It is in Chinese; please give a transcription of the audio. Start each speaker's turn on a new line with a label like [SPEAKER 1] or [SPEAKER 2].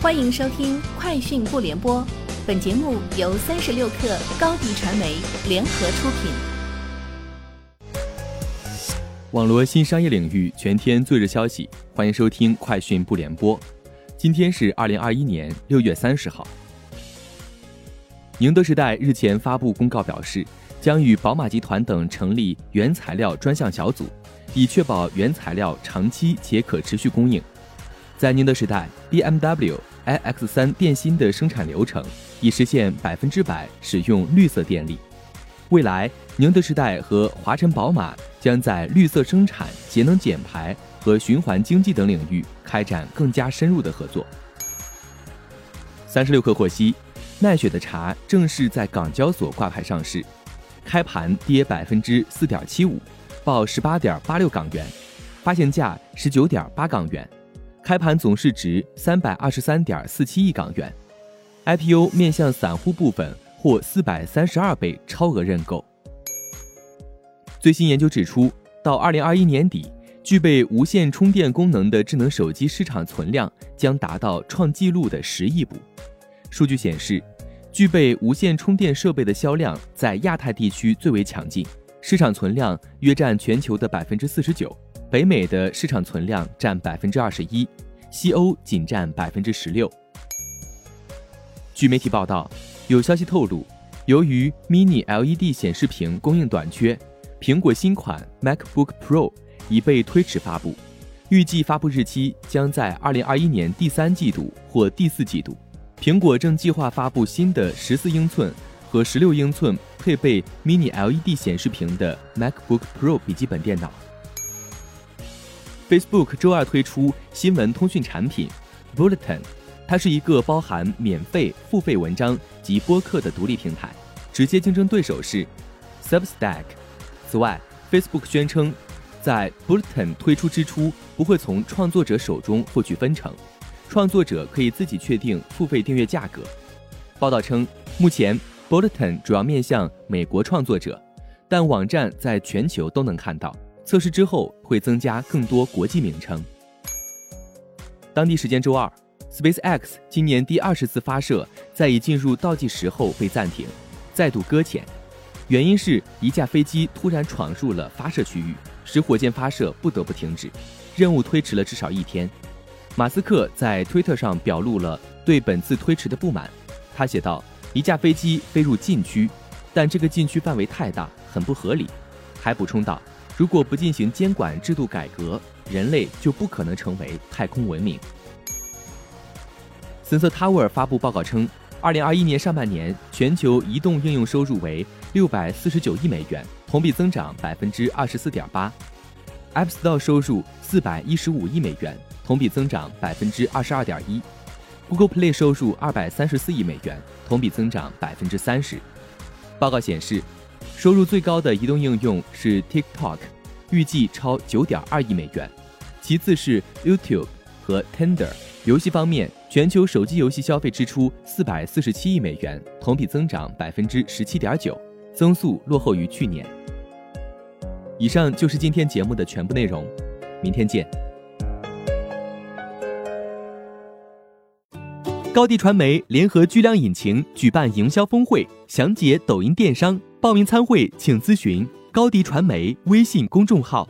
[SPEAKER 1] 欢迎收听《快讯不联播》，本节目由三十六克高低传媒联合出品。
[SPEAKER 2] 网络新商业领域全天最热消息，欢迎收听《快讯不联播》。今天是二零二一年六月三十号。宁德时代日前发布公告表示，将与宝马集团等成立原材料专项小组，以确保原材料长期且可持续供应。在宁德时代，BMW iX3 电芯的生产流程已实现百分之百使用绿色电力。未来，宁德时代和华晨宝马将在绿色生产、节能减排和循环经济等领域开展更加深入的合作。三十六氪获悉，奈雪的茶正式在港交所挂牌上市，开盘跌百分之四点七五，报十八点八六港元，发行价十九点八港元。开盘总市值三百二十三点四七亿港元，IPO 面向散户部分获四百三十二倍超额认购。最新研究指出，到二零二一年底，具备无线充电功能的智能手机市场存量将达到创纪录的十亿部。数据显示，具备无线充电设备的销量在亚太地区最为强劲，市场存量约占全球的百分之四十九。北美的市场存量占百分之二十一，西欧仅占百分之十六。据媒体报道，有消息透露，由于 Mini LED 显示屏供应短缺，苹果新款 MacBook Pro 已被推迟发布，预计发布日期将在二零二一年第三季度或第四季度。苹果正计划发布新的十四英寸和十六英寸配备 Mini LED 显示屏的 MacBook Pro 笔记本电脑。Facebook 周二推出新闻通讯产品 Bulletin，它是一个包含免费、付费文章及播客的独立平台，直接竞争对手是 Substack。此外，Facebook 宣称，在 Bulletin 推出之初不会从创作者手中获取分成，创作者可以自己确定付费订阅价格。报道称，目前 Bulletin 主要面向美国创作者，但网站在全球都能看到。测试之后会增加更多国际名称。当地时间周二，SpaceX 今年第二十次发射在已进入倒计时后被暂停，再度搁浅，原因是一架飞机突然闯入了发射区域，使火箭发射不得不停止，任务推迟了至少一天。马斯克在推特上表露了对本次推迟的不满，他写道：“一架飞机飞入禁区，但这个禁区范围太大，很不合理。”还补充道。如果不进行监管制度改革，人类就不可能成为太空文明。s e n s o Tower 发布报告称，二零二一年上半年全球移动应用收入为六百四十九亿美元，同比增长百分之二十四点八；App Store 收入四百一十五亿美元，同比增长百分之二十二点一；Google Play 收入二百三十四亿美元，同比增长百分之三十。报告显示。收入最高的移动应用是 TikTok，预计超九点二亿美元，其次是 YouTube 和 Tinder。游戏方面，全球手机游戏消费支出四百四十七亿美元，同比增长百分之十七点九，增速落后于去年。以上就是今天节目的全部内容，明天见。高迪传媒联合巨量引擎举办营销峰会，详解抖音电商。报名参会，请咨询高迪传媒微信公众号。